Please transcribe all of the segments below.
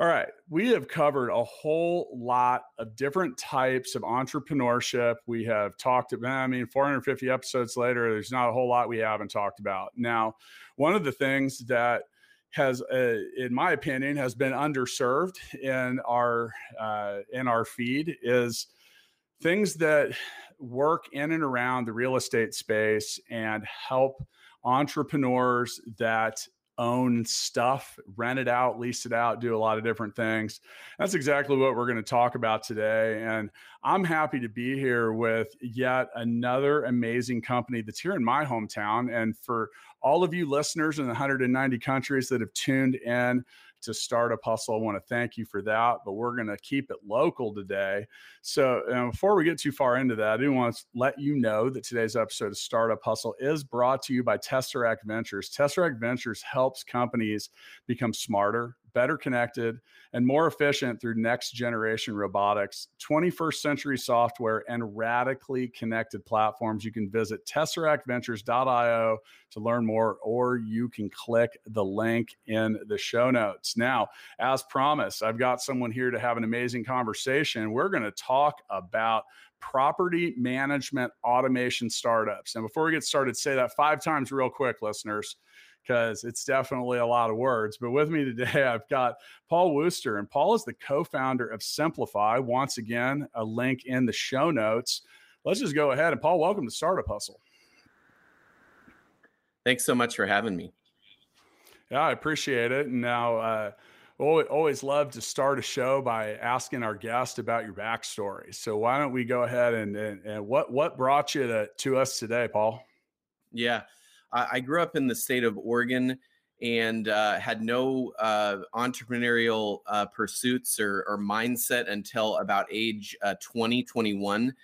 All right. We have covered a whole lot of different types of entrepreneurship. We have talked about, I mean, 450 episodes later, there's not a whole lot we haven't talked about. Now, one of the things that has, uh, in my opinion, has been underserved in our uh, in our feed is things that work in and around the real estate space and help entrepreneurs that own stuff, rent it out, lease it out, do a lot of different things. That's exactly what we're going to talk about today. And I'm happy to be here with yet another amazing company that's here in my hometown. And for all of you listeners in 190 countries that have tuned in to Startup Hustle. I want to thank you for that, but we're going to keep it local today. So, uh, before we get too far into that, I do want to let you know that today's episode of Startup Hustle is brought to you by Tesseract Ventures. Tesseract Ventures helps companies become smarter, better connected, and more efficient through next generation robotics, 21st century software, and radically connected platforms. You can visit tesseractventures.io to learn more, or you can click the link in the show notes. Now, as promised, I've got someone here to have an amazing conversation. We're going to talk about property management automation startups. And before we get started, say that five times real quick, listeners because it's definitely a lot of words. But with me today, I've got Paul Wooster, and Paul is the co founder of Simplify. Once again, a link in the show notes. Let's just go ahead. And Paul, welcome to Startup Hustle. Thanks so much for having me. Yeah, I appreciate it. And now, uh, always love to start a show by asking our guest about your backstory. So why don't we go ahead and, and, and what what brought you to, to us today, Paul? Yeah, I, grew up in the state of Oregon and uh, had no uh, entrepreneurial uh, pursuits or, or, mindset until about age uh, 20, 21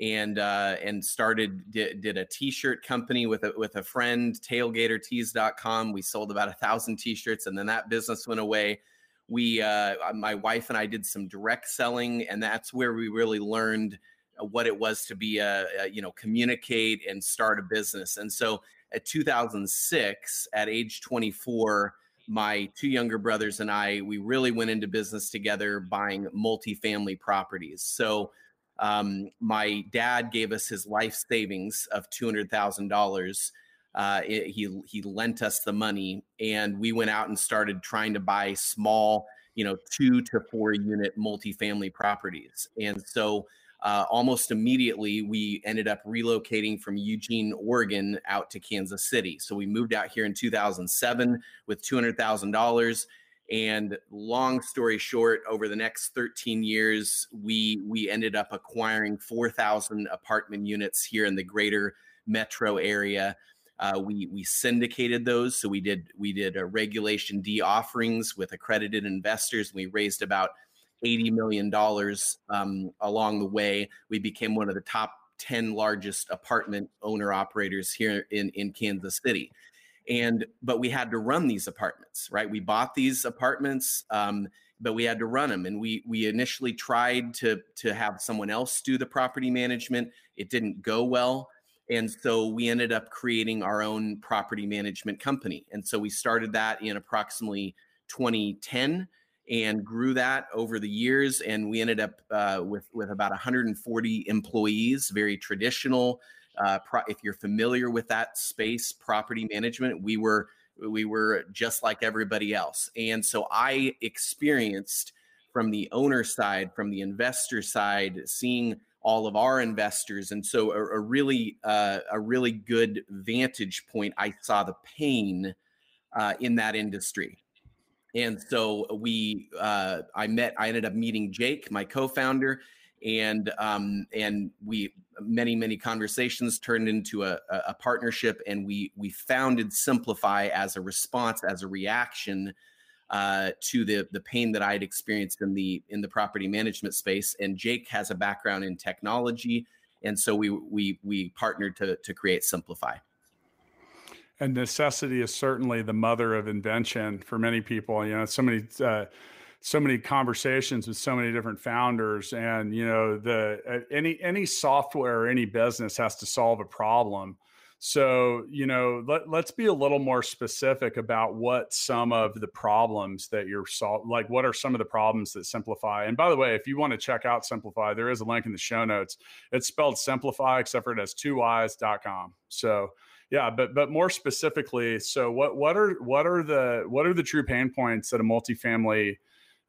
and uh, and started did, did, a t-shirt company with a with a friend tailgatertees.com we sold about a thousand t-shirts and then that business went away. We uh, my wife and i did some direct selling and that's where we really learned what it was to be a, a you know communicate and start a business. And so at 2006 at age 24 my two younger brothers and i we really went into business together buying multifamily properties. So um, my dad gave us his life savings of $200000 uh, it, he he lent us the money and we went out and started trying to buy small you know two to four unit multifamily properties. And so uh, almost immediately we ended up relocating from Eugene, Oregon out to Kansas City. So we moved out here in 2007 with $200,000 and long story short over the next 13 years we we ended up acquiring 4000 apartment units here in the greater metro area. Uh, we we syndicated those. So we did we did a regulation d offerings with accredited investors. We raised about $80 million um, along the way. We became one of the top 10 largest apartment owner operators here in, in Kansas City. And, but we had to run these apartments, right? We bought these apartments, um, but we had to run them. And we, we initially tried to, to have someone else do the property management. It didn't go well. And so we ended up creating our own property management company. And so we started that in approximately 2010 and grew that over the years. And we ended up uh, with with about 140 employees, very traditional. Uh, pro- if you're familiar with that space, property management, we were we were just like everybody else. And so I experienced from the owner side, from the investor side, seeing all of our investors, and so a, a really uh, a really good vantage point. I saw the pain uh, in that industry. And so we, uh, I met, I ended up meeting Jake, my co-founder, and um, and we many many conversations turned into a, a partnership, and we we founded Simplify as a response, as a reaction uh, to the the pain that I had experienced in the in the property management space. And Jake has a background in technology, and so we we we partnered to to create Simplify. And necessity is certainly the mother of invention for many people. You know, so many. Uh, so many conversations with so many different founders and you know the uh, any any software or any business has to solve a problem so you know let, let's be a little more specific about what some of the problems that you're solving like what are some of the problems that simplify and by the way if you want to check out simplify there is a link in the show notes it's spelled simplify except for it has two y's.com so yeah but but more specifically so what what are what are the what are the true pain points that a multifamily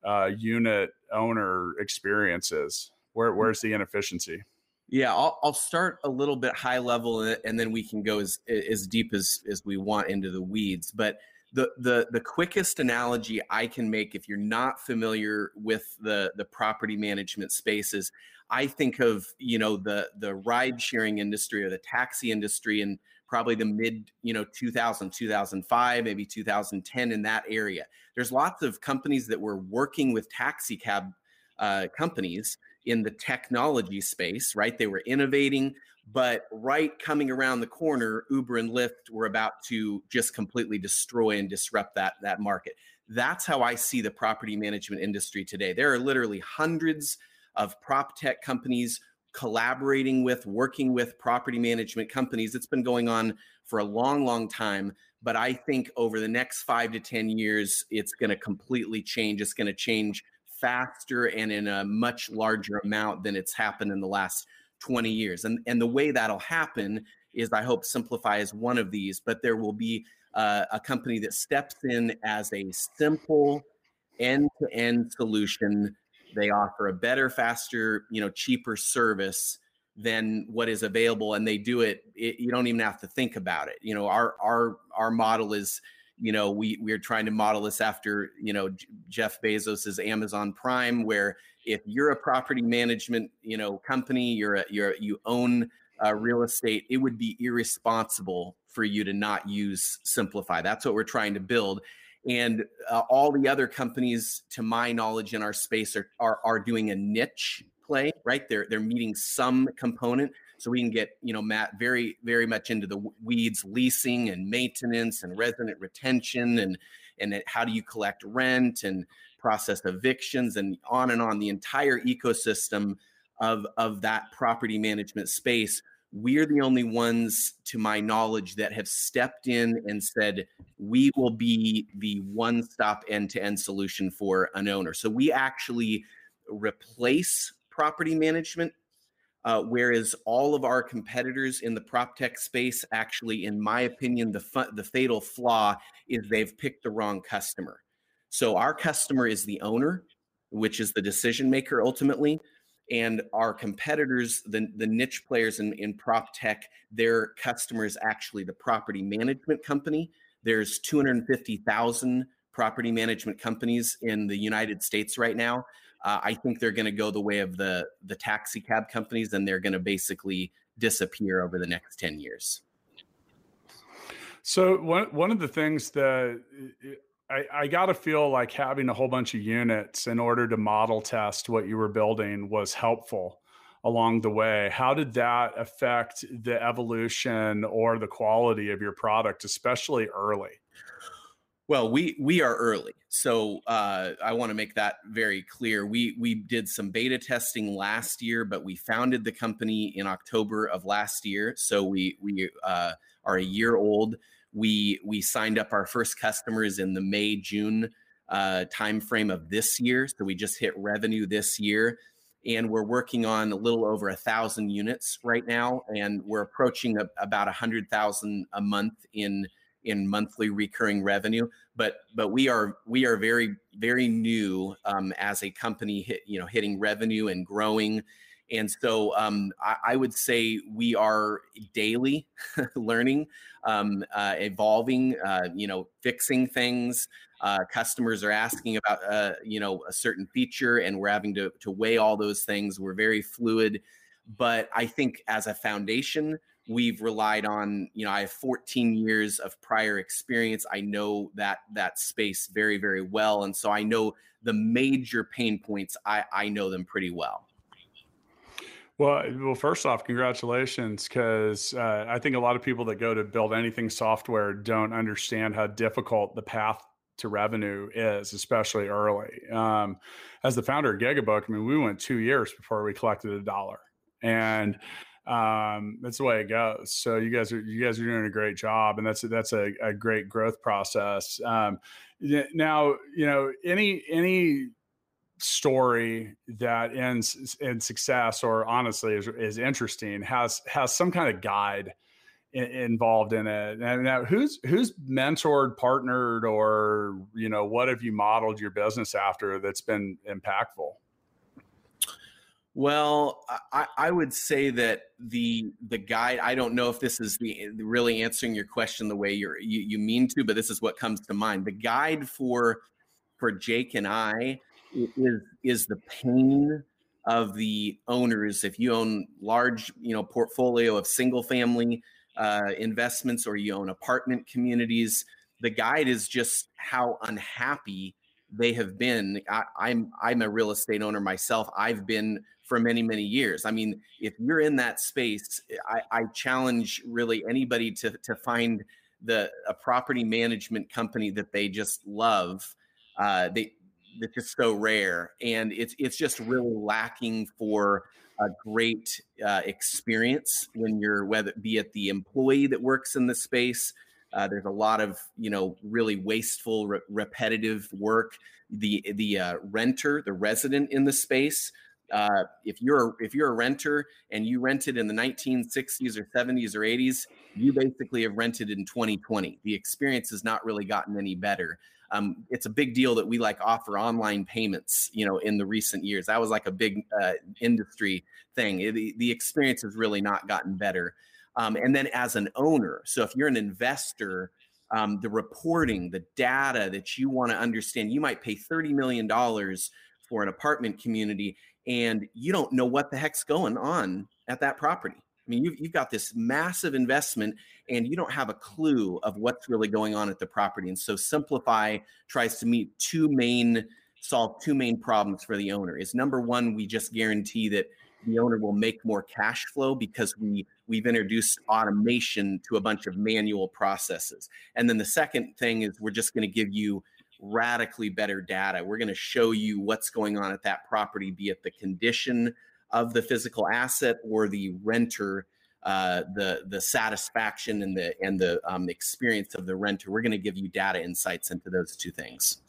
uh, unit owner experiences? Where, mm. where's the inefficiency? Yeah, I'll, I'll start a little bit high level, and then we can go as as deep as as we want into the weeds. But the the the quickest analogy I can make, if you're not familiar with the the property management spaces, I think of you know the the ride sharing industry or the taxi industry, and probably the mid you know 2000 2005 maybe 2010 in that area. There's lots of companies that were working with taxi cab uh, companies in the technology space right? They were innovating but right coming around the corner uber and lyft were about to just completely destroy and disrupt that that market. That's how i see the property management industry today. There are literally hundreds of prop tech companies collaborating with, working with property management companies. It's been going on for a long, long time. But I think over the next five to 10 years, it's going to completely change. It's going to change faster and in a much larger amount than it's happened in the last 20 years. And, and the way that'll happen is I hope Simplify is one of these, but there will be uh, a company that steps in as a simple end to end solution they offer a better, faster, you know, cheaper service than what is available, and they do it, it. You don't even have to think about it. You know, our our our model is you know we we're trying to model this after you know jeff bezos's amazon prime where if you're a property management you know company you're a, you're you own uh, real estate it would be irresponsible for you to not use simplify that's what we're trying to build and uh, all the other companies to my knowledge in our space are, are are doing a niche play right? They're they're meeting some component. So we can get you know matt very very much into the weeds leasing and maintenance and resident retention and and how do you collect rent and process evictions and on and on. The entire ecosystem of of that property management space we're the only ones, to my knowledge, that have stepped in and said, we will be the one stop end to end solution for an owner. So we actually replace property management. Uh, whereas all of our competitors in the prop tech space, actually, in my opinion, the fu- the fatal flaw is they've picked the wrong customer. So our customer is the owner, which is the decision maker ultimately and our competitors the, the niche players in, in prop tech their customers actually the property management company. There's 250000 property management companies in the united states right now. Uh, i think they're going to go the way of the the taxi cab companies and they're going to basically disappear over the next 10 years. So one, one of the things that I, I got to feel like having a whole bunch of units in order to model test what you were building was helpful along the way. How did that affect the evolution or the quality of your product, especially early? Well, we we are early, so uh, I want to make that very clear. We we did some beta testing last year, but we founded the company in October of last year, so we we uh, are a year old. We we signed up our first customers in the May June uh, timeframe of this year, so we just hit revenue this year, and we're working on a little over a thousand units right now, and we're approaching a, about a hundred thousand a month in in monthly recurring revenue. But but we are we are very very new um, as a company, hit, you know, hitting revenue and growing And so um, I, I, would say we are daily learning, um, uh, evolving, uh, you know, fixing things. Uh, customers are asking about, uh, you know, a certain feature, and we're having to, to weigh all those things. We're very fluid. But I think as a foundation, we've relied on you know i have 14 years of prior experience i know that that space very very well and so i know the major pain points i i know them pretty well well, well, first off, congratulations, because uh, I think a lot of people that go to build anything software don't understand how difficult the path to revenue is, especially early. Um, as the founder of Gigabook, I mean, we went two years before we collected a dollar, and um, that's the way it goes. So you guys are you guys are doing a great job, and that's that's a, a great growth process. Um, now, you know, any any story that ends in success or honestly is, is interesting has has some kind of guide in, involved in it and now who's who's mentored partnered or you know what have you modeled your business after that's been impactful well, I, I, would say that the the guide. I don't know if this is the really answering your question the way you, you mean to, but this is what comes to mind. The guide for for Jake and I is is the pain of the owners. If you own large you know portfolio of single family uh, investments or you own apartment communities the guide is just how unhappy they have been. I, i'm i'm a real estate owner myself. I've been for many many years. I mean if you're in that space i, I challenge really anybody to to find the a property management company that they just love. Uh, they that's just so rare, and it's it's just really lacking for a great uh, experience when you're whether be it the employee that works in the space. Uh, there's a lot of you know really wasteful, re- repetitive work. The the uh, renter, the resident in the space. Uh, if you're if you're a renter and you rented in the 1960s or 70s or 80s, you basically have rented in 2020. The experience has not really gotten any better um, it's a big deal that we like offer online payments you know in the recent years. That was like a big uh, industry thing. It, the, the experience has really not gotten better. Um, and then as an owner so if you're an investor um, the reporting the data that you want to understand you might pay $30 million for an apartment community and you don't know what the heck's going on at that property I mean, you've, you've got this massive investment and you don't have a clue of what's really going on at the property. And so Simplify tries to meet two main, solve two main problems for the owner. Is number one, we just guarantee that the owner will make more cash flow because we we've introduced automation to a bunch of manual processes. And then the second thing is we're just going to give you radically better data. We're going to show you what's going on at that property, be it the condition of the physical asset or the renter uh, the the satisfaction and the and the um, experience of the renter. We're going to give you data insights into those two things.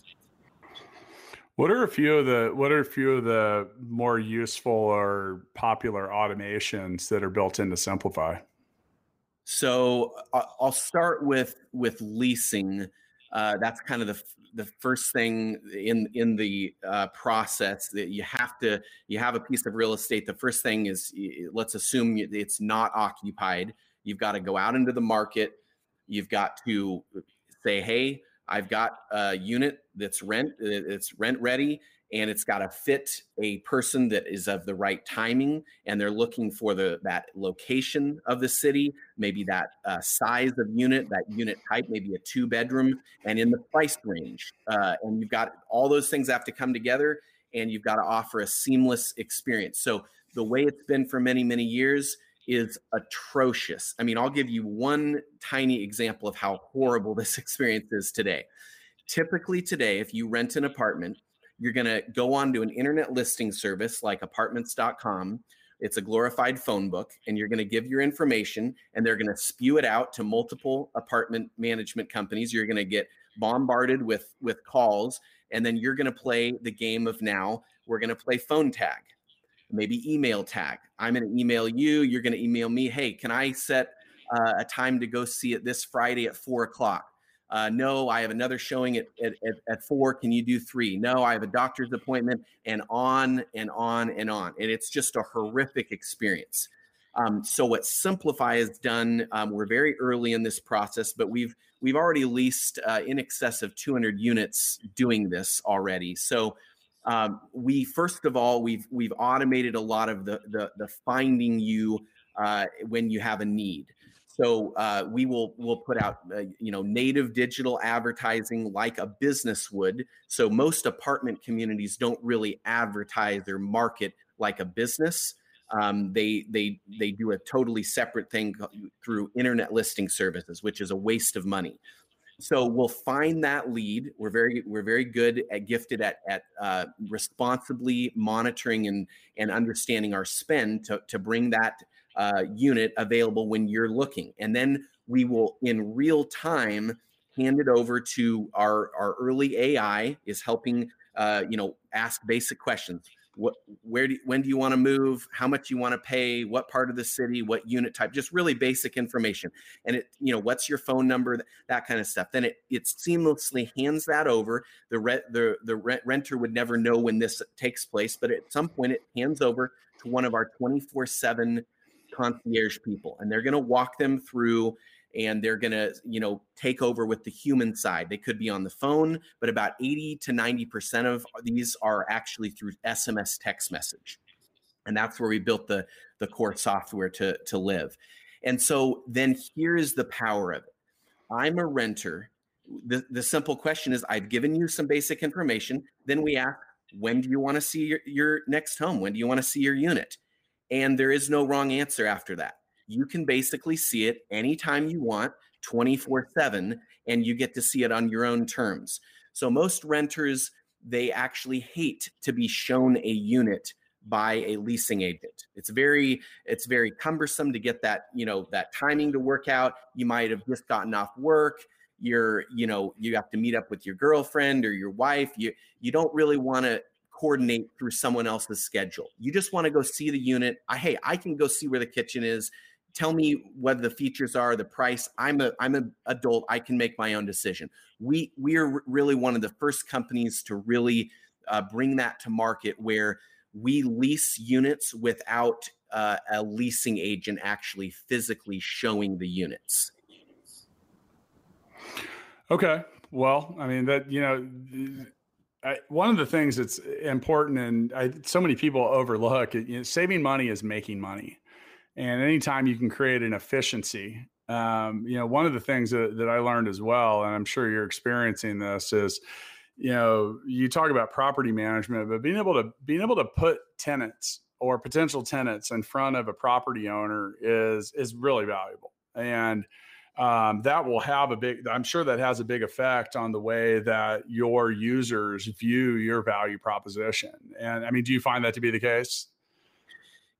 What are a few of the what are a few of the more useful or popular automations that are built into Simplify? So uh, I'll start with with leasing. Uh, that's kind of the the first thing in in the uh, process that you have to you have a piece of real estate the first thing is let's assume it's not occupied. You've got to go out into the market. You've got to say hey i've got a unit that's rent it's rent ready and it's got to fit a person that is of the right timing and they're looking for the that location of the city maybe that uh, size of unit that unit type maybe a two bedroom and in the price range uh, and you've got all those things have to come together and you've got to offer a seamless experience. So the way it's been for many many years is atrocious. I mean i'll give you one tiny example of how horrible this experience is today. Typically today if you rent an apartment you're going to go on to an internet listing service like apartments.com. It's a glorified phone book, and you're going to give your information, and they're going to spew it out to multiple apartment management companies. You're going to get bombarded with with calls, and then you're going to play the game of now. We're going to play phone tag, maybe email tag. I'm going to email you. You're going to email me. Hey, can I set uh, a time to go see it this Friday at four o'clock? Uh, no, I have another showing at, at, at, four. Can you do three? No, I have a doctor's appointment, and on and on and on. And it's just a horrific experience. Um, so what Simplify has done, um, we're very early in this process, but we've we've already leased uh, in excess of 200 units doing this already. So um, we first of all we've we've automated a lot of the the, the finding you uh, when you have a need. So uh, we will will put out uh, you know native digital advertising like a business would. So most apartment communities don't really advertise their market like a business. Um, they they they do a totally separate thing through internet listing services, which is a waste of money. So we'll find that lead. We're very we're very good at gifted at at uh, responsibly monitoring and and understanding our spend to to bring that uh, unit available when you're looking. And then we will, in real time, hand it over to our, our early AI is helping, uh, you know, ask basic questions. What, where do, when do you want to move? How much you want to pay? What part of the city? What unit type? Just really basic information. And it, you know, what's your phone number? That, that kind of stuff. Then it it seamlessly hands that over. The re- the the renter would never know when this takes place, but at some point it hands over to one of our twenty four seven concierge people and they're going to walk them through and they're going to you know take over with the human side. They could be on the phone but about 80 to 90% of these are actually through sms text message. And that's where we built the the core software to to live. And so then here is the power of it. I'm a renter. The, the simple question is i've given you some basic information. Then we ask when do you want to see your, your next home? When do you want to see your unit and there is no wrong answer after that. You can basically see it anytime you want, 24 7, and you get to see it on your own terms. So most renters, they actually hate to be shown a unit by a leasing agent. It's very it's very cumbersome to get that, you know, that timing to work out. You might have just gotten off work you're you know you have to meet up with your girlfriend or your wife you you don't really want to coordinate through someone else's schedule. You just want to go see the unit. I, hey, I can go see where the kitchen is. Tell me what the features are, the price. I'm a I'm an adult. I can make my own decision. We we are really one of the first companies to really uh, bring that to market where we lease units without uh, a leasing agent actually physically showing the units. Okay. Well, I mean that you know I, one of the things that's important and I, so many people overlook you know, saving money is making money. And anytime you can create an efficiency um, you know one of the things that, that i learned as well and i'm sure you're experiencing this is you know you talk about property management but being able to being able to put tenants or potential tenants in front of a property owner is is really valuable. And um, that will have a big i'm sure that has a big effect on the way that your users view your value proposition. And i mean do you find that to be the case?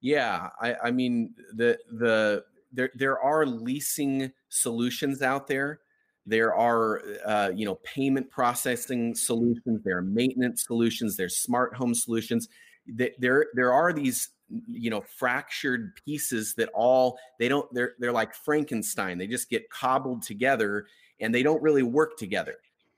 Yeah i, I mean the the there there are leasing solutions out there. There are uh, you know payment processing solutions there are maintenance solutions there's smart home solutions. There there are these you know fractured pieces that all they don't they're they're like frankenstein they just get cobbled together and they don't really work together.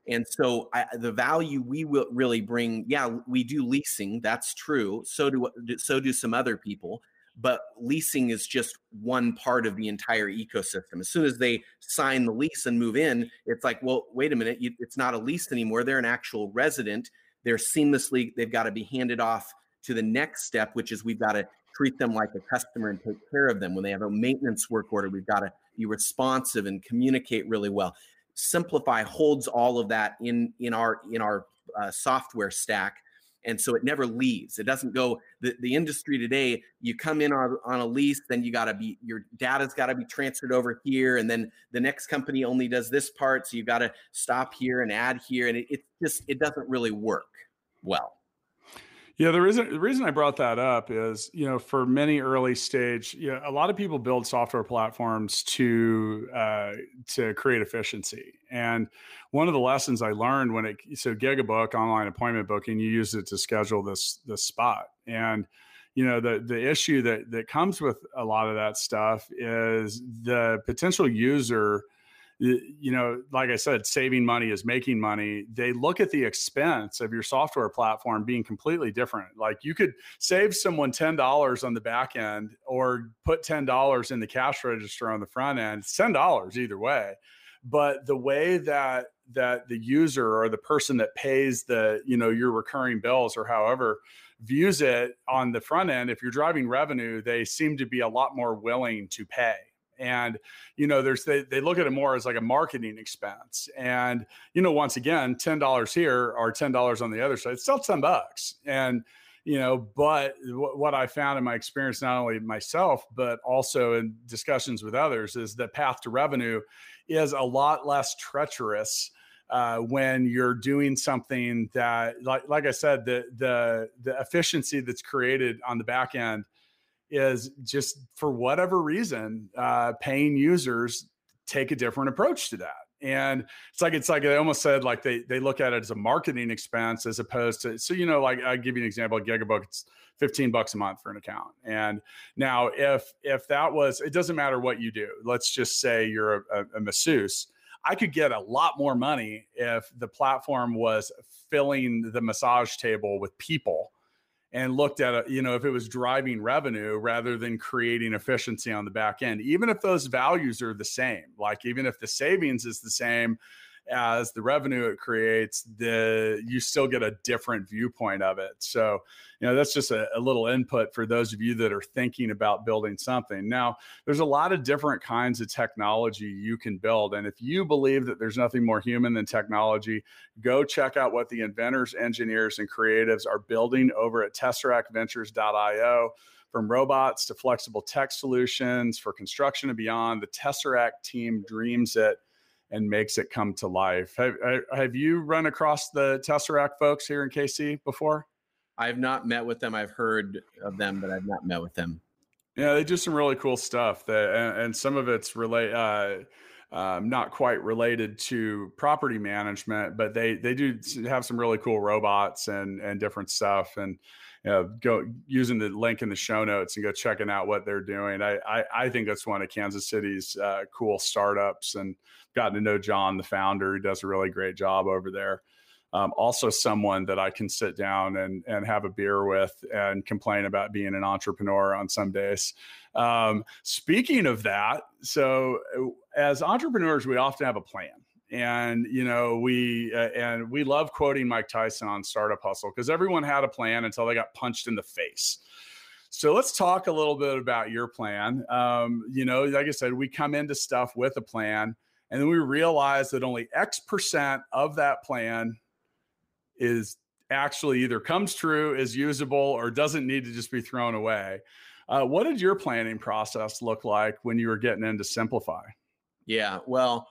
And so I, the value we will really bring yeah we do leasing that's true so do so do some other people but leasing is just one part of the entire ecosystem. As soon as they sign the lease and move in it's like well wait a minute it's not a lease anymore they're an actual resident they're seamlessly they've got to be handed off to the next step, which is we've got to treat them like a customer and take care of them. When they have a maintenance work order, we've got to be responsive and communicate really well. Simplify holds all of that in in our in our uh, software stack, and so it never leaves. It doesn't go. The, the industry today, you come in on, on a lease, then you got to be your data's got to be transferred over here, and then the next company only does this part, so you got to stop here and add here, and it, it just it doesn't really work well. Yeah, the reason the reason I brought that up is, you know, for many early stage, you know, a lot of people build software platforms to uh, to create efficiency. And one of the lessons I learned when it so Gigabook online appointment booking, you use it to schedule this this spot. And you know, the the issue that that comes with a lot of that stuff is the potential user you know, like I said, saving money is making money. They look at the expense of your software platform being completely different. Like you could save someone $10 on the back end or put $10 in the cash register on the front end. It's $10 either way. But the way that that the user or the person that pays the, you know, your recurring bills or however views it on the front end, if you're driving revenue, they seem to be a lot more willing to pay and you know there's they, they look at it more as like a marketing expense. And you know once again $10 here or $10 on the other side it's still 10 bucks. And you know but w- what i found in my experience not only myself but also in discussions with others is that path to revenue is a lot less treacherous uh, when you're doing something that like, like i said the the the efficiency that's created on the back end is just for whatever reason, uh, paying users take a different approach to that. And it's like it's like they almost said like they they look at it as a marketing expense as opposed to so you know like I give you an example Gigabook it's 15 bucks a month for an account. And now if if that was it doesn't matter what you do. Let's just say you're a, a, a masseuse. I could get a lot more money if the platform was filling the massage table with people and looked at you know, if it was driving revenue rather than creating efficiency on the back end, even if those values are the same, like even if the savings is the same, as the revenue it creates, the you still get a different viewpoint of it. So, you know, that's just a, a, little input for those of you that are thinking about building something. Now, there's a lot of different kinds of technology you can build. And if you believe that there's nothing more human than technology, go check out what the inventors, engineers, and creatives are building over at tesseractventures.io from robots to flexible tech solutions for construction and beyond. The Tesseract team dreams it and makes it come to life. Have, have you run across the Tesseract folks here in KC before? I've not met with them. I've heard of them, but I've not met with them. Yeah, they do some really cool stuff. That and, and some of it's relate. Uh, um, not quite related to property management, but they they do have some really cool robots and and different stuff. And you know, go using the link in the show notes and go checking out what they're doing. I I, I think that's one of Kansas City's uh, cool startups, and gotten to know John, the founder, who does a really great job over there. Um, also, someone that I can sit down and and have a beer with and complain about being an entrepreneur on some days. Um, speaking of that, so uh, as entrepreneurs, we often have a plan and you know we uh, and we love quoting mike tyson on startup hustle because everyone had a plan until they got punched in the face. So let's talk a little bit about your plan. Um, you know like i said we come into stuff with a plan and then we realize that only x percent of that plan is actually either comes true is usable or doesn't need to just be thrown away. Uh, what did your planning process look like when you were getting into simplify? Yeah well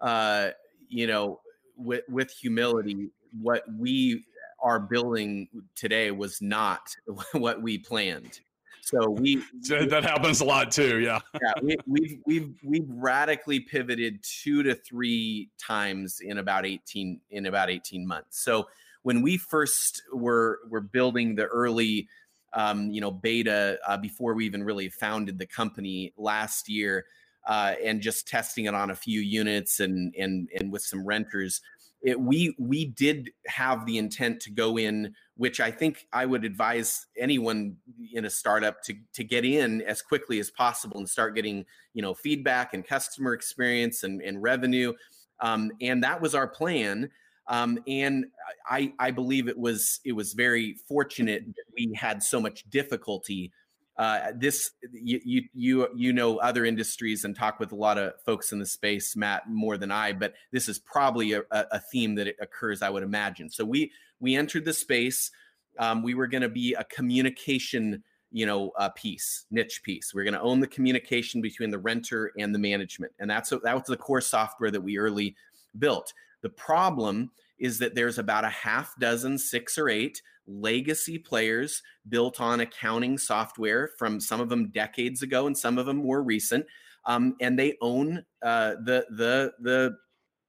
uh, you know, with with humility, what we are building today was not what we planned. So we, that happens a lot too. Yeah. yeah. We, we've, we've, we've radically pivoted two to three times in about 18, in about 18 months. So when we first were, were building the early, um, you know, beta, uh, before we even really founded the company last year, uh, and just testing it on a few units and and and with some renters. It, we we did have the intent to go in, which I think I would advise anyone in a startup to to get in as quickly as possible and start getting you know feedback and customer experience and, and revenue. Um, and that was our plan. Um, and I, I believe it was it was very fortunate that we had so much difficulty uh, this you, you you know other industries and talk with a lot of folks in the space, Matt, more than I. But this is probably a, a theme that occurs, I would imagine. So we we entered the space. Um, we were going to be a communication you know uh, piece niche piece we're going to own the communication between the renter and the management and that's that was the core software that we early built the problem is that there's about a half dozen six or eight legacy players built on accounting software from some of them decades ago and some of them more recent. Um, and they own uh, the the the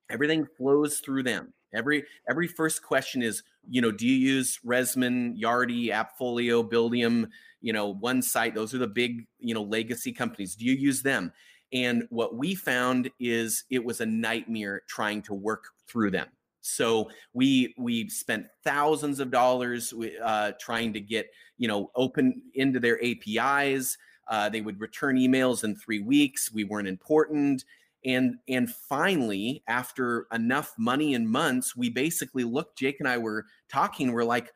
everything flows through them. Every every first question is, you know, do you use Resman, Yardi, Appfolio, Buildium, you know, OneSite? Those are the big, you know, legacy companies. Do you use them? And what we found is it was a nightmare trying to work through them. So we we spent thousands of dollars uh, trying to get you know open into their APIs. Uh, they would return emails in three weeks. We weren't important, and and finally, after enough money and months, we basically looked. Jake and I were talking. We're like,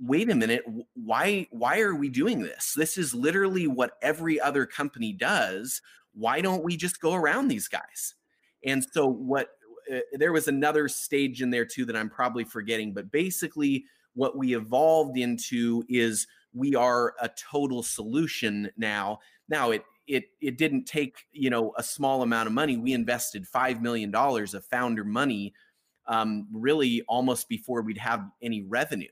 wait a minute, why why are we doing this? This is literally what every other company does. Why don't we just go around these guys? And so what uh, there was another stage in there too that I'm probably forgetting, but basically what we evolved into is we are a total solution now. Now it it it didn't take you know a small amount of money. We invested five million dollars of founder money, um, really almost before we'd have any revenue.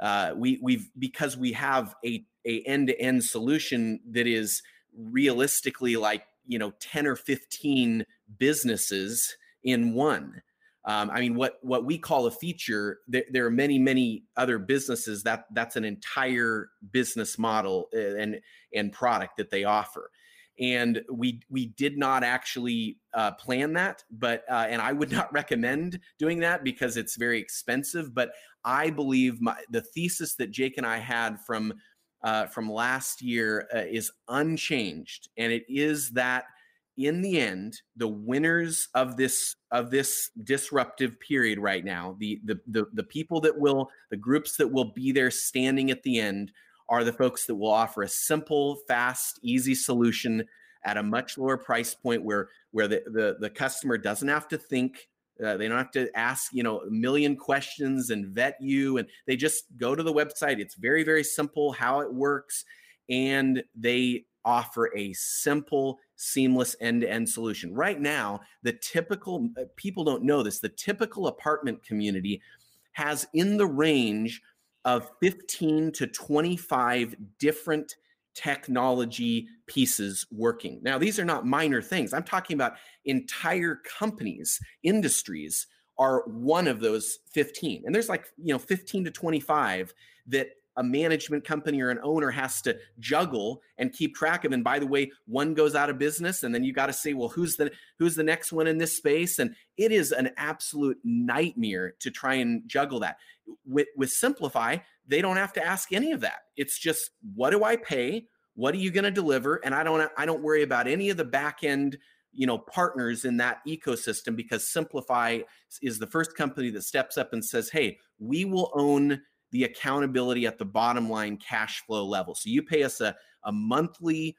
Uh, we we've because we have a a end to end solution that is realistically like you know 10 or 15 businesses in one. Um, I mean, what what we call a feature, there, there, are many many other businesses that that's an entire business model uh, and and product that they offer. And we we did not actually uh, plan that, but uh, and I would not recommend doing that because it's very expensive. But I believe my, the thesis that Jake and I had from uh, from last year uh, is unchanged, and it is that in the end, the winners of this of this disruptive period right now, the, the the the people that will, the groups that will be there standing at the end, are the folks that will offer a simple, fast, easy solution at a much lower price point where where the the, the customer doesn't have to think uh, they don't have to ask you know a million questions and vet you and they just go to the website. It's very very simple how it works and they offer a simple seamless end-to-end solution. Right now, the typical uh, people don't know this, the typical apartment community has in the range of 15 to 25 different technology pieces working. Now, these are not minor things. I'm talking about entire companies, industries are one of those 15. And there's like, you know, 15 to 25 that a management company or an owner has to juggle and keep track of and by the way one goes out of business and then you got to say well who's the who's the next one in this space? And it is an absolute nightmare to try and juggle that. With with simplify they don't have to ask any of that. It's just what do i pay? What are you going to deliver? And i don't i don't worry about any of the back end you know partners in that ecosystem because simplify is the first company that steps up and says hey we will own the accountability at the bottom line cash flow level. So you pay us a, a monthly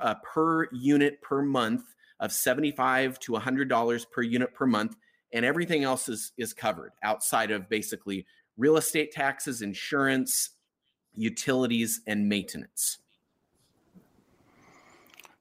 uh, per unit per month of 75 to $100 per unit per month and everything else is is covered outside of basically real estate taxes, insurance, utilities and maintenance.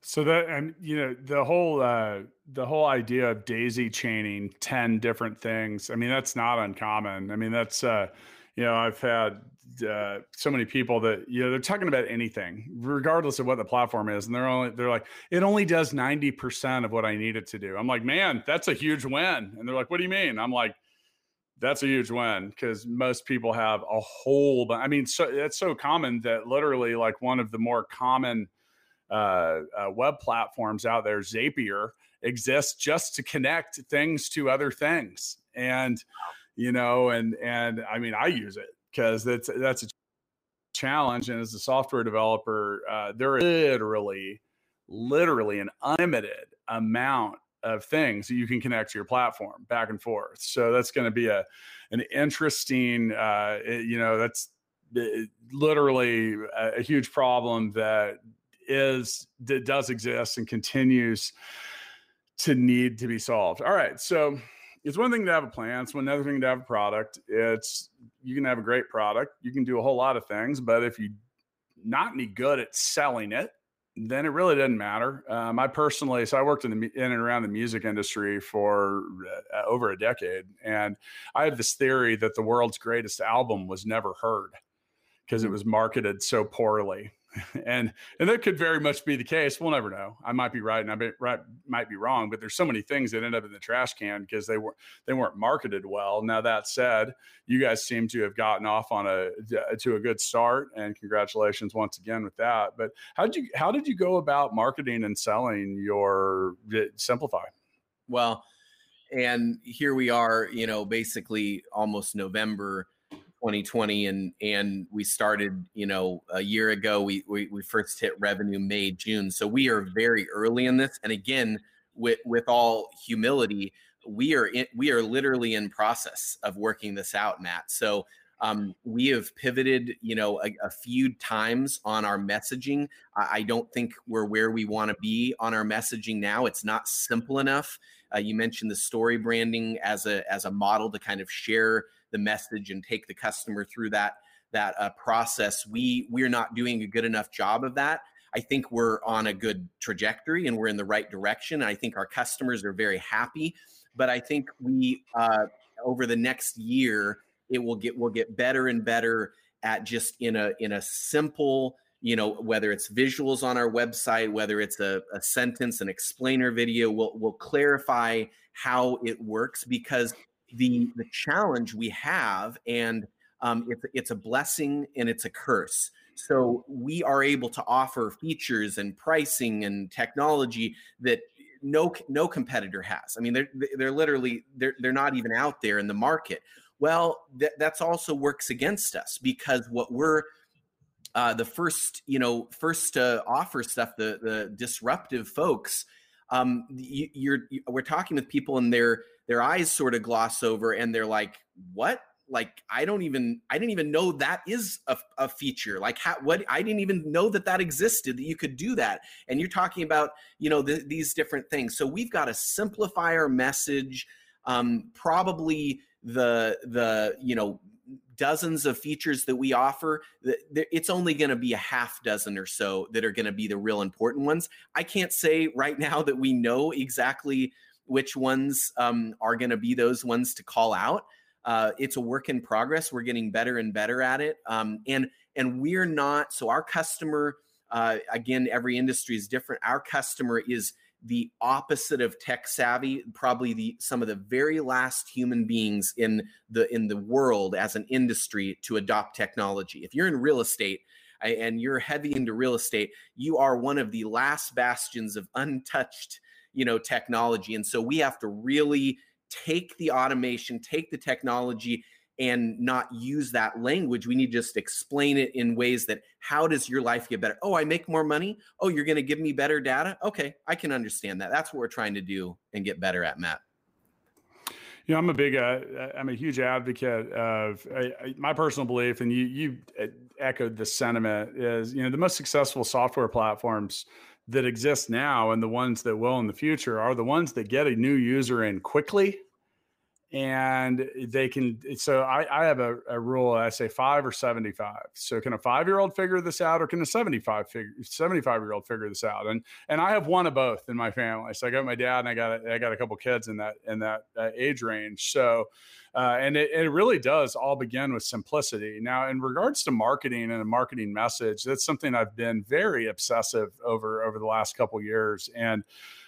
So that and you know the whole uh the whole idea of daisy chaining 10 different things. I mean that's not uncommon. I mean that's uh you know, I've had uh, so many people that you know they're talking about anything, regardless of what the platform is, and they're only they're like, it only does ninety percent of what I need it to do. I'm like, man, that's a huge win, and they're like, what do you mean? I'm like, that's a huge win because most people have a whole. But I mean, so that's so common that literally, like one of the more common uh, uh, web platforms out there, Zapier, exists just to connect things to other things, and you know, and and I mean, I use it because that's that's a challenge. And as a software developer, uh, there is literally, literally an unlimited amount of things that you can connect to your platform back and forth. So that's going to be a an interesting, uh, you know, that's eh, literally a, a huge problem that is that does exist and continues to need to be solved. All right, so it's one thing to have a plan. It's another thing to have a product. It's you can have a great product. You can do a whole lot of things, but if you not any good at selling it, then it really doesn't matter. Um, I personally, so I worked in the in and around the music industry for uh, over a decade, and I have this theory that the world's greatest album was never heard because it hmm. was marketed so poorly. and and that could very much be the case. We'll never know. I might be right, and I might, right, might be wrong. But there's so many things that end up in the trash can because they were they weren't marketed well. Now that said, you guys seem to have gotten off on a uh, to a good start, and congratulations once again with that. But how did you how did you go about marketing and selling your uh, Simplify? Well, and here we are, you know, basically almost November 2020 and and we started you know a year ago we, we we first hit revenue may june. So we are very early in this and again with with all humility we are in, we are literally in process of working this out matt. So um, we have pivoted you know a, a, few times on our messaging. I, I don't think we're where we want to be on our messaging now. It's not simple enough. Uh, you mentioned the story branding as a as a model to kind of share the message and take the customer through that that uh, process. We we're not doing a good enough job of that. I think we're on a good trajectory and we're in the right direction. I think our customers are very happy, but I think we uh, over the next year it will get will get better and better at just in a in a simple you know whether it's visuals on our website whether it's a, a sentence an explainer video we'll, we'll clarify how it works because the the challenge we have, and um, it's it's a blessing and it's a curse. So we are able to offer features and pricing and technology that no no competitor has. I mean, they're they're literally they're they're not even out there in the market. Well, that that's also works against us because what we're uh, the first you know first to offer stuff the the disruptive folks um, you, you're you, we're talking with people and they're their eyes sort of gloss over and they're like, what? Like, I don't even, I didn't even know that is a, a feature. Like, how, what, I didn't even know that that existed, that you could do that. And you're talking about, you know, the, these different things. So we've got to simplify our message. Um, probably the, the, you know, dozens of features that we offer, it's only going to be a half dozen or so that are going to be the real important ones. I can't say right now that we know exactly which ones um, are going to be those ones to call out. Uh, it's a work in progress. We're getting better and better at it, um, and and we're not. So our customer, uh, again, every industry is different. Our customer is the opposite of tech savvy probably the some of the very last human beings in the in the world as an industry to adopt technology if you're in real estate and you're heavy into real estate you are one of the last bastions of untouched you know technology and so we have to really take the automation take the technology and not use that language. We need to just explain it in ways that how does your life get better? Oh i make more money? Oh you're going to give me better data? Okay i can understand that. That's what we're trying to do and get better at matt. You know, I'm a big, uh, I'm a huge advocate of my personal belief, and you you uh, echoed the sentiment is, you know, the most successful software platforms that exist now and the ones that will in the future are the ones that get a new user in quickly and they can so i, I have a, a, rule i say five or 75 so can a five year old figure this out or can a 75 figure 75 year old figure this out? And and i have one of both in my family. So i got my dad and i got a, I got a couple kids in that in that uh, age range. So uh, and it, it really does all begin with simplicity. Now in regards to marketing and a marketing message that's something i've been very obsessive over over the last couple years. And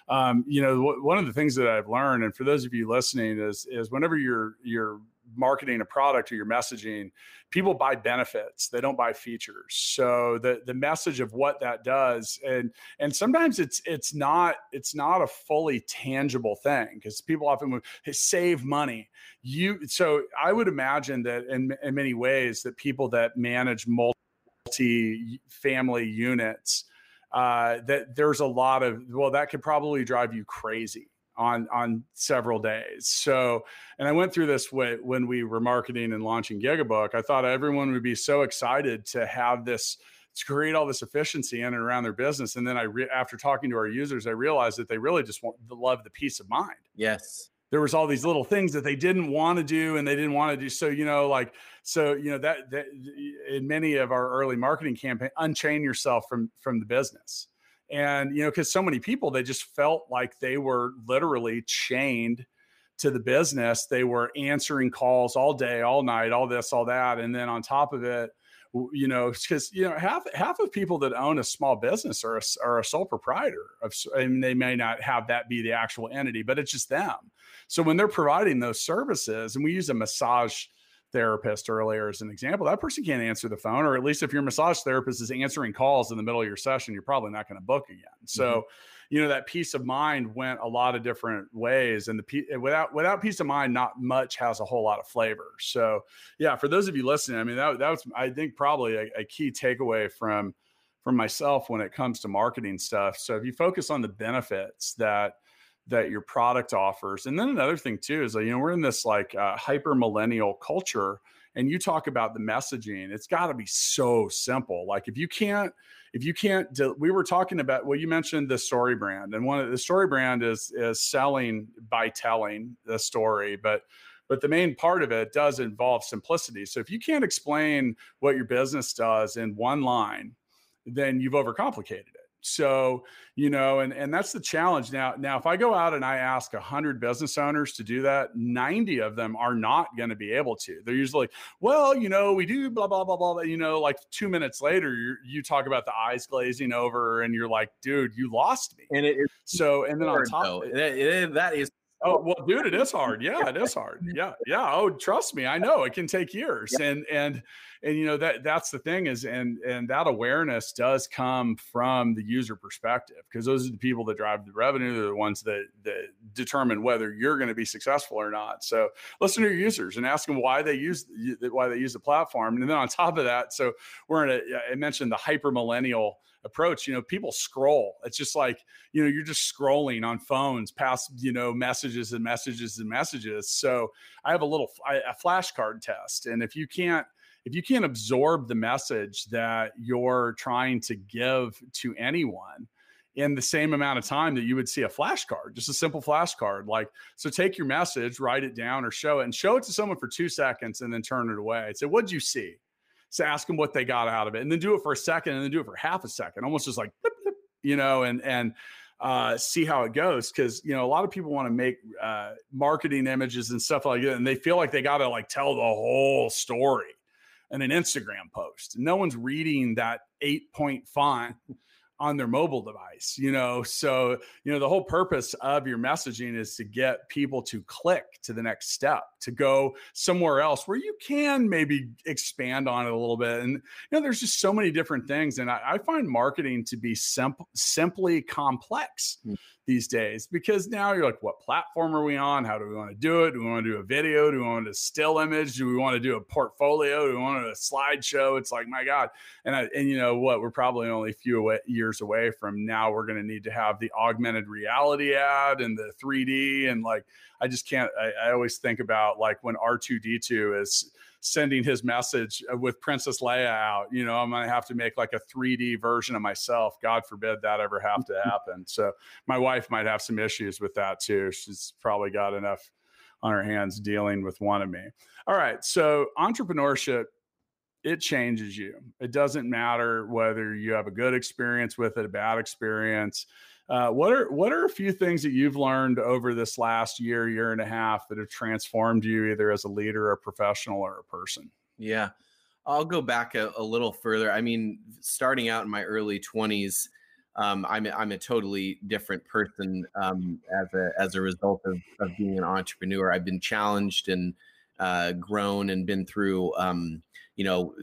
um, you know, w- one of the things that I've learned, and for those of you listening, is is whenever you're you're marketing a product or your messaging, people buy benefits. They don't buy features. So the the message of what that does, and and sometimes it's it's not it's not a fully tangible thing because people often would save money. You so I would imagine that in in many ways that people that manage multi family units uh, that there's a lot of well that could probably drive you crazy on on several days. So, and I went through this when we were marketing and launching Gigabook. I thought everyone would be so excited to have this to create all this efficiency in and around their business. And then I, re- after talking to our users, I realized that they really just want love the peace of mind. Yes there was all these little things that they didn't want to do and they didn't want to do. So you know like so you know that, that in many of our early marketing campaign unchain yourself from from the business. And you know because so many people they just felt like they were literally chained to the business. They were answering calls all day all night all this all that. And then on top of it you know, because you know half half of people that own a small business are a, are a sole proprietor of, and they may not have that be the actual entity, but it's just them. So when they're providing those services, and we use a massage therapist earlier as an example, that person can't answer the phone, or at least if your massage therapist is answering calls in the middle of your session, you're probably not going to book again. So, mm-hmm. You know, that peace of mind went a lot of different ways, and the without without peace of mind, not much has a whole lot of flavor. So, yeah, for those of you listening, I mean, that that was I think probably a, a key takeaway from from myself when it comes to marketing stuff. So, if you focus on the benefits that that your product offers. And then another thing too is that, you know, we're in this like uh, hyper millennial culture and you talk about the messaging, it's got to be so simple. Like if you can't, if you can't, we were talking about, well, you mentioned the story brand and one of the story brand is, is selling by telling the story, but but the main part of it does involve simplicity. So if you can't explain what your business does in one line, then you've overcomplicated it so you know and and that's the challenge. Now now if i go out and i ask 100 business owners to do that 90 of them are not going to be able to. They're usually well you know we do blah blah blah blah you know like two minutes later you you talk about the eyes glazing over and you're like dude you lost me. And it is so and then on top though, that is Oh well, dude, it is hard. Yeah, it is hard. Yeah, yeah. Oh, trust me, I know it can take years, yeah. and and and you know that that's the thing is, and and that awareness does come from the user perspective because those are the people that drive the revenue. They're the ones that that determine whether you're going to be successful or not. So listen to your users and ask them why they use why they use the platform, and then on top of that, so we're in a. I mentioned the hyper millennial approach you know people scroll it's just like you know you're just scrolling on phones past you know messages and messages and messages so i have a little a flashcard test and if you can't if you can't absorb the message that you're trying to give to anyone in the same amount of time that you would see a flashcard, just a simple flashcard. Like, so take your message, write it down or show it and show it to someone for two seconds and then turn it away. Say, what'd you see? So ask them what they got out of it, and then do it for a second, and then do it for half a second, almost just like you know, and and uh, see how it goes because you know a lot of people want to make uh, marketing images and stuff like that, and they feel like they got to like tell the whole story in an Instagram post. No one's reading that eight point font on their mobile device you know? So you know the whole purpose of your messaging is to get people to click to the next step to go somewhere else where you can maybe expand on it a little bit. And you know there's just so many different things and i, I find marketing to be simple simply complex. Mm these days because now you're like, what platform are we on? How do we want to do it? Do we want to do a video? Do we want to do still image? Do we want to do a portfolio? Do we want to a slideshow? It's like, my God. And I, and you know what? We're probably only a few away, years away from now. We're going to need to have the augmented reality ad and the 3D. And like, I just can't, I, I always think about like when R2D2 is, sending his message uh, with Princess Leia out. You know, I'm going to have to make like a 3D version of myself. God forbid that ever have to happen. So my wife might have some issues with that too. She's probably got enough on her hands dealing with one of me. All right. So entrepreneurship it changes you. It doesn't matter whether you have a good experience with it, a bad experience. Uh, what are what are a few things that you've learned over this last year, year and a half that have transformed you either as a leader, a professional, or a person? Yeah, I'll go back a, a little further. I mean, starting out in my early twenties, um, I'm I'm a totally different person um, as a as a result of of being an entrepreneur. I've been challenged and uh, grown and been through um, you know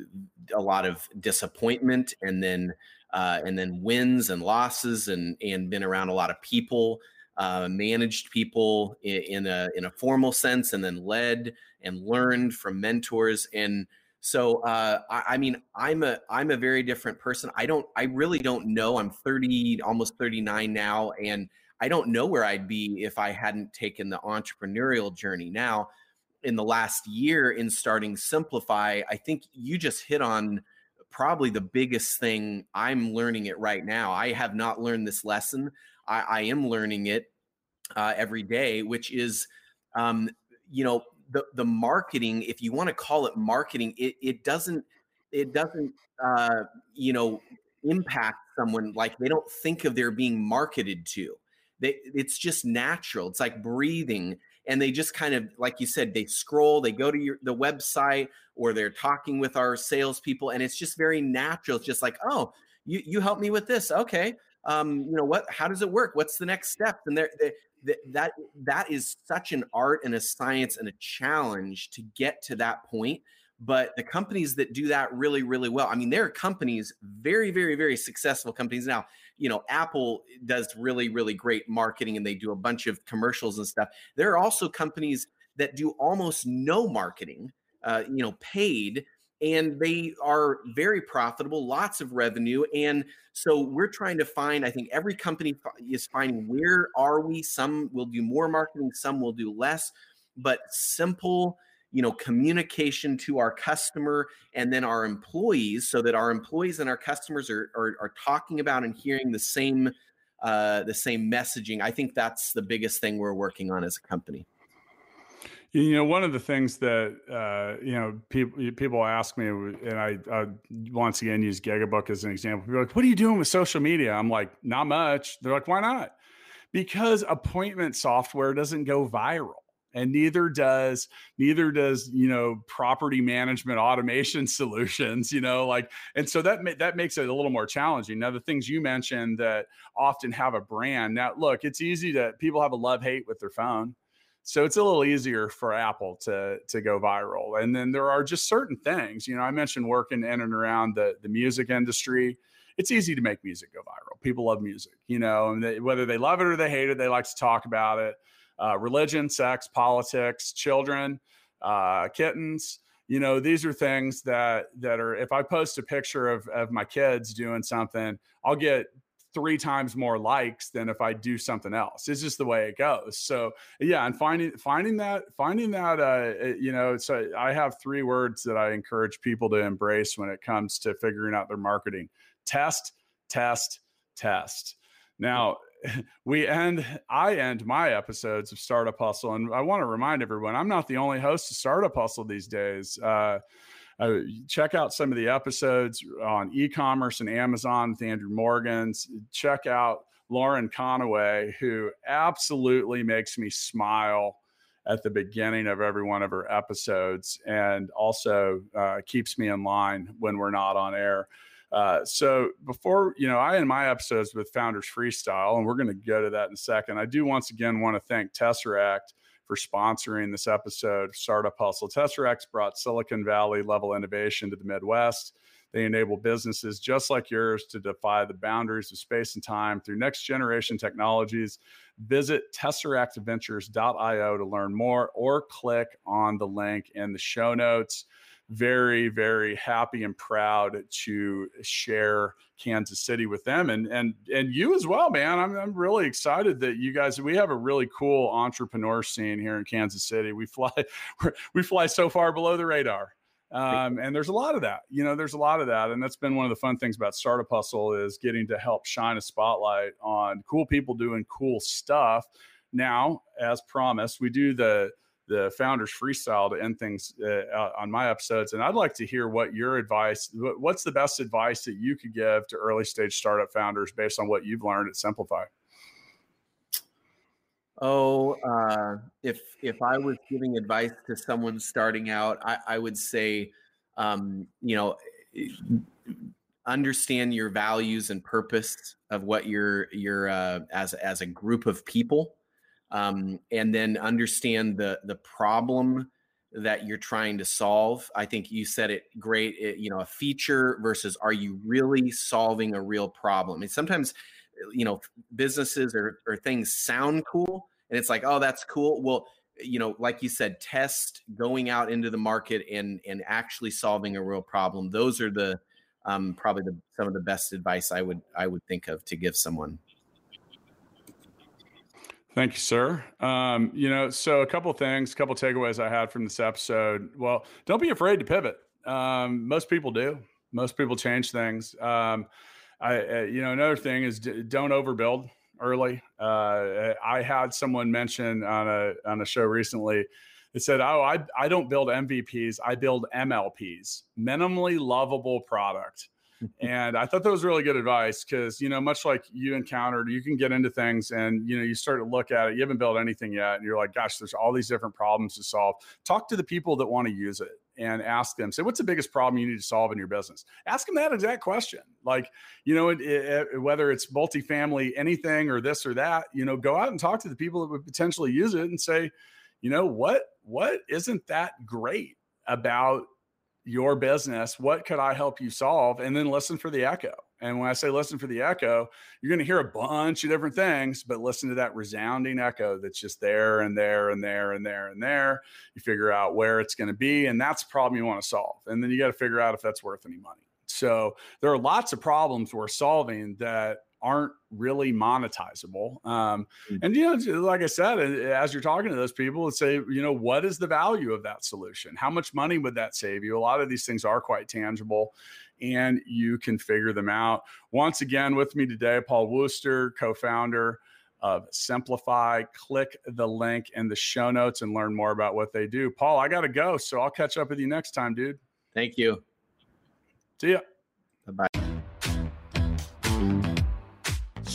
a lot of disappointment and then uh, and then wins and losses and and been around a lot of people uh, managed people in, in, a in a formal sense and then led and learned from mentors. And so uh, I, I, mean i'm a i'm a very different person. I don't i really don't know. I'm 30 almost 39 now and i don't know where i'd be if i hadn't taken the entrepreneurial journey. Now in the last year in starting simplify i think you just hit on probably the biggest thing I'm learning it right now. I have not learned this lesson. I, I am learning it uh, every day, which is, um, you know, the the marketing. If you want to call it marketing, it it doesn't it doesn't uh, you know impact someone like they don't think of their being marketed to. They, it's just natural. It's like breathing. And they just kind of like you said they scroll they go to your the website or they're talking with our salespeople and it's just very natural it's just like oh you you help me with this okay um you know what how does it work? What's the next step? And there that that is such an art and a science and a challenge to get to that point but the companies that do that really really well i mean there are companies very very very successful companies now you know apple does really really great marketing and they do a bunch of commercials and stuff. There are also companies that do almost no marketing uh, you know paid and they are very profitable lots of revenue and so we're trying to find i think every company is finding where are we? Some will do more marketing some will do less but simple you know communication to our customer and then our employees so that our employees and our customers are are, are talking about and hearing the same uh, the same messaging i think that's the biggest thing we're working on as a company you know, one of the things that uh, you know people people ask me, and I, I once again use Gigabook as an example. People are like, "What are you doing with social media?" I'm like, "Not much." They're like, "Why not?" Because appointment software doesn't go viral and neither does neither does you know property management automation solutions you know like and so that that makes it a little more challenging. Now the things you mentioned that often have a brand now look it's easy to people have a love hate with their phone so it's a little easier for apple to to go viral. And then there are just certain things you know i mentioned working in and around the the music industry. It's easy to make music go viral. People love music you know and they, whether they love it or they hate it they like to talk about it uh, religion, sex, politics, children, uh, kittens. You know, these are things that that are. If I post a picture of of my kids doing something, I'll get three times more likes than if I do something else. It's just the way it goes. So yeah, and finding finding that finding that uh, you know, so I have three words that I encourage people to embrace when it comes to figuring out their marketing: test, test, test. Now, we end i end my episodes of startup hustle and i want to remind everyone i'm not the only host of startup hustle these days. Uh, uh, check out some of the episodes on e-commerce and amazon with andrew morgans. Check out lauren conaway who absolutely makes me smile at the beginning of every one of her episodes and also uh, keeps me in line when we're not on air uh, so before you know, I end my episodes with Founders Freestyle, and we're going to go to that in a second. I do once again want to thank Tesseract for sponsoring this episode, Startup Hustle. Tesseract brought Silicon Valley level innovation to the Midwest. They enable businesses just like yours to defy the boundaries of space and time through next generation technologies. Visit tesseractventures.io to learn more or click on the link in the show notes very very happy and proud to share Kansas City with them and and and you as well man. I'm I'm really excited that you guys we have a really cool entrepreneur scene here in Kansas City. We fly we fly so far below the radar. Um, and there's a lot of that you know there's a lot of that. And that's been one of the fun things about startup hustle is getting to help shine a spotlight on cool people doing cool stuff. Now as promised we do the the founders freestyle to end things uh, on my episodes and i'd like to hear what your advice what's the best advice that you could give to early stage startup founders based on what you've learned at simplify? Oh uh, if if i was giving advice to someone starting out i, I would say um, you know understand your values and purpose of what you're you're uh, as as a group of people um, and then understand the the problem that you're trying to solve. I think you said it great. It, you know, a feature versus are you really solving a real problem? And sometimes, you know, businesses or, or things sound cool, and it's like, oh, that's cool. Well, you know, like you said, test going out into the market and and actually solving a real problem. Those are the um, probably the some of the best advice I would I would think of to give someone. Thank you, sir. Um, you know, so a couple things, a couple takeaways I had from this episode. Well, don't be afraid to pivot. Um, most people do. Most people change things. Um, I, uh, you know, another thing is d- don't overbuild early. Uh, I had someone mention on a on a show recently. It said, "Oh, I I don't build MVPs. I build MLPs, minimally lovable product." And I thought that was really good advice because, you know, much like you encountered, you can get into things and, you know, you start to look at it. You haven't built anything yet. And you're like, gosh, there's all these different problems to solve. Talk to the people that want to use it and ask them, say, what's the biggest problem you need to solve in your business? Ask them that exact question. Like, you know, it, it, whether it's multifamily, anything or this or that, you know, go out and talk to the people that would potentially use it and say, you know, what, what isn't that great about your business what could i help you solve? And then listen for the echo. And when i say listen for the echo you're going to hear a bunch of different things but listen to that resounding echo that's just there and there and there and there and there. You figure out where it's going to be and that's the problem you want to solve and then you got to figure out if that's worth any money. So there are lots of problems we're solving that aren't really monetizable. Um, mm. and you know, like I said, as you're talking to those people, say, you know, what is the value of that solution? How much money would that save you? A lot of these things are quite tangible, and you can figure them out. Once again, with me today, Paul Wooster, co-founder of Simplify. Click the link in the show notes and learn more about what they do. Paul, I got to go, so I'll catch up with you next time, dude. Thank you. See ya. Bye bye.